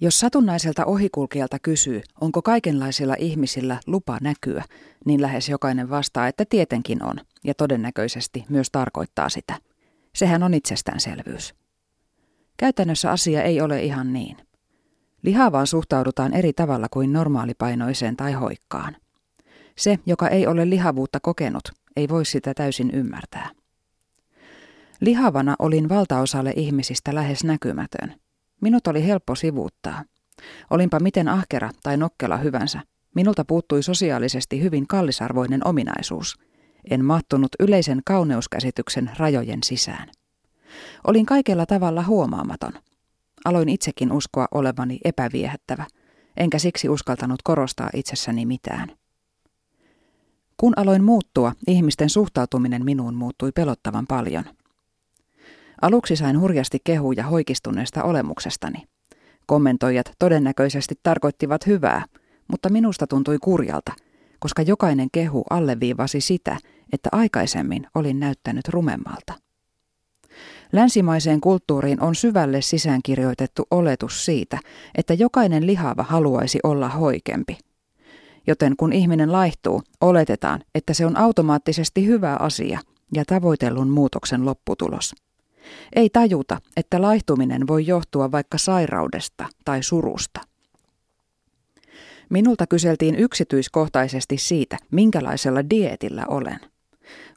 Jos satunnaiselta ohikulkijalta kysyy, onko kaikenlaisilla ihmisillä lupa näkyä, niin lähes jokainen vastaa, että tietenkin on, ja todennäköisesti myös tarkoittaa sitä. Sehän on itsestäänselvyys. Käytännössä asia ei ole ihan niin. Lihavaan suhtaudutaan eri tavalla kuin normaalipainoiseen tai hoikkaan. Se, joka ei ole lihavuutta kokenut, ei voi sitä täysin ymmärtää. Lihavana olin valtaosalle ihmisistä lähes näkymätön – Minut oli helppo sivuuttaa. Olinpa miten ahkera tai nokkela hyvänsä. Minulta puuttui sosiaalisesti hyvin kallisarvoinen ominaisuus. En mahtunut yleisen kauneuskäsityksen rajojen sisään. Olin kaikella tavalla huomaamaton. Aloin itsekin uskoa olevani epäviehättävä, enkä siksi uskaltanut korostaa itsessäni mitään. Kun aloin muuttua, ihmisten suhtautuminen minuun muuttui pelottavan paljon – Aluksi sain hurjasti kehuja hoikistuneesta olemuksestani. Kommentoijat todennäköisesti tarkoittivat hyvää, mutta minusta tuntui kurjalta, koska jokainen kehu alleviivasi sitä, että aikaisemmin olin näyttänyt rumemmalta. Länsimaiseen kulttuuriin on syvälle sisäänkirjoitettu oletus siitä, että jokainen lihava haluaisi olla hoikempi. Joten kun ihminen laihtuu, oletetaan, että se on automaattisesti hyvä asia ja tavoitellun muutoksen lopputulos. Ei tajuta, että laihtuminen voi johtua vaikka sairaudesta tai surusta. Minulta kyseltiin yksityiskohtaisesti siitä, minkälaisella dietillä olen.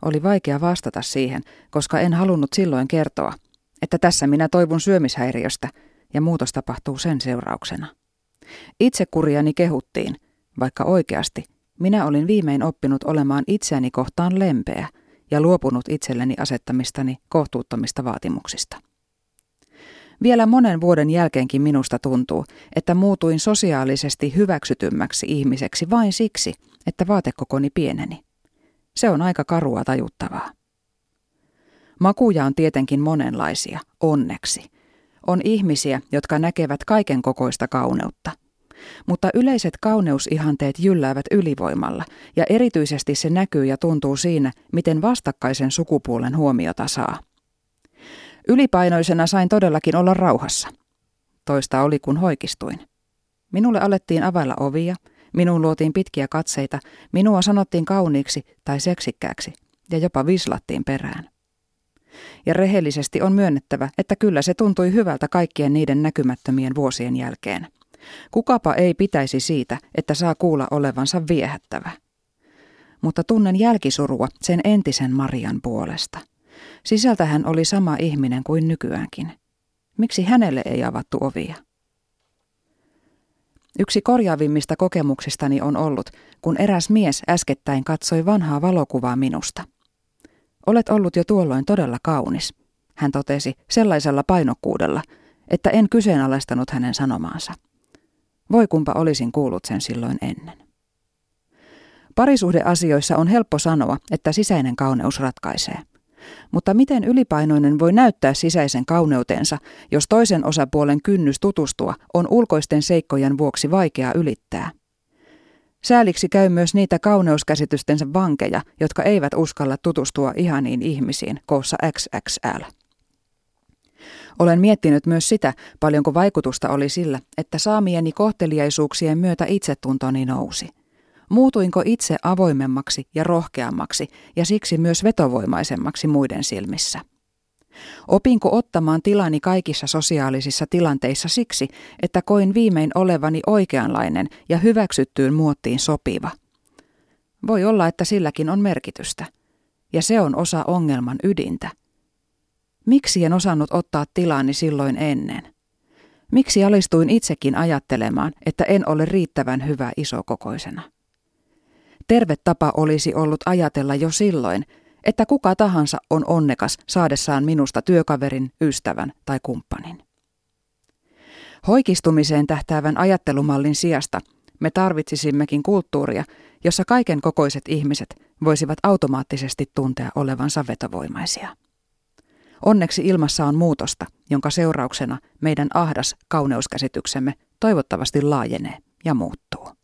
Oli vaikea vastata siihen, koska en halunnut silloin kertoa, että tässä minä toivun syömishäiriöstä ja muutos tapahtuu sen seurauksena. Itse kuriani kehuttiin, vaikka oikeasti minä olin viimein oppinut olemaan itseäni kohtaan lempeä – ja luopunut itselleni asettamistani kohtuuttomista vaatimuksista. Vielä monen vuoden jälkeenkin minusta tuntuu, että muutuin sosiaalisesti hyväksytymmäksi ihmiseksi vain siksi, että vaatekokoni pieneni. Se on aika karua tajuttavaa. Makuja on tietenkin monenlaisia, onneksi. On ihmisiä, jotka näkevät kaiken kokoista kauneutta. Mutta yleiset kauneusihanteet jylläävät ylivoimalla, ja erityisesti se näkyy ja tuntuu siinä, miten vastakkaisen sukupuolen huomiota saa. Ylipainoisena sain todellakin olla rauhassa. Toista oli, kun hoikistuin. Minulle alettiin availla ovia, minuun luotiin pitkiä katseita, minua sanottiin kauniiksi tai seksikkääksi, ja jopa vislattiin perään. Ja rehellisesti on myönnettävä, että kyllä se tuntui hyvältä kaikkien niiden näkymättömien vuosien jälkeen. Kukapa ei pitäisi siitä, että saa kuulla olevansa viehättävä. Mutta tunnen jälkisurua sen entisen Marian puolesta. Sisältä hän oli sama ihminen kuin nykyäänkin. Miksi hänelle ei avattu ovia? Yksi korjaavimmista kokemuksistani on ollut, kun eräs mies äskettäin katsoi vanhaa valokuvaa minusta. Olet ollut jo tuolloin todella kaunis, hän totesi sellaisella painokkuudella, että en kyseenalaistanut hänen sanomaansa. Voi kumpa olisin kuullut sen silloin ennen. Parisuhdeasioissa on helppo sanoa, että sisäinen kauneus ratkaisee. Mutta miten ylipainoinen voi näyttää sisäisen kauneutensa, jos toisen osapuolen kynnys tutustua on ulkoisten seikkojen vuoksi vaikea ylittää? Sääliksi käy myös niitä kauneuskäsitystensä vankeja, jotka eivät uskalla tutustua ihaniin ihmisiin koossa XXL. Olen miettinyt myös sitä, paljonko vaikutusta oli sillä, että saamieni kohteliaisuuksien myötä itsetuntoni nousi. Muutuinko itse avoimemmaksi ja rohkeammaksi ja siksi myös vetovoimaisemmaksi muiden silmissä? Opinko ottamaan tilani kaikissa sosiaalisissa tilanteissa siksi, että koin viimein olevani oikeanlainen ja hyväksyttyyn muottiin sopiva? Voi olla, että silläkin on merkitystä. Ja se on osa ongelman ydintä. Miksi en osannut ottaa tilaani silloin ennen? Miksi alistuin itsekin ajattelemaan, että en ole riittävän hyvä isokokoisena? Terve tapa olisi ollut ajatella jo silloin, että kuka tahansa on onnekas saadessaan minusta työkaverin, ystävän tai kumppanin. Hoikistumiseen tähtäävän ajattelumallin sijasta me tarvitsisimmekin kulttuuria, jossa kaiken kokoiset ihmiset voisivat automaattisesti tuntea olevansa vetovoimaisia. Onneksi ilmassa on muutosta, jonka seurauksena meidän ahdas kauneuskäsityksemme toivottavasti laajenee ja muuttuu.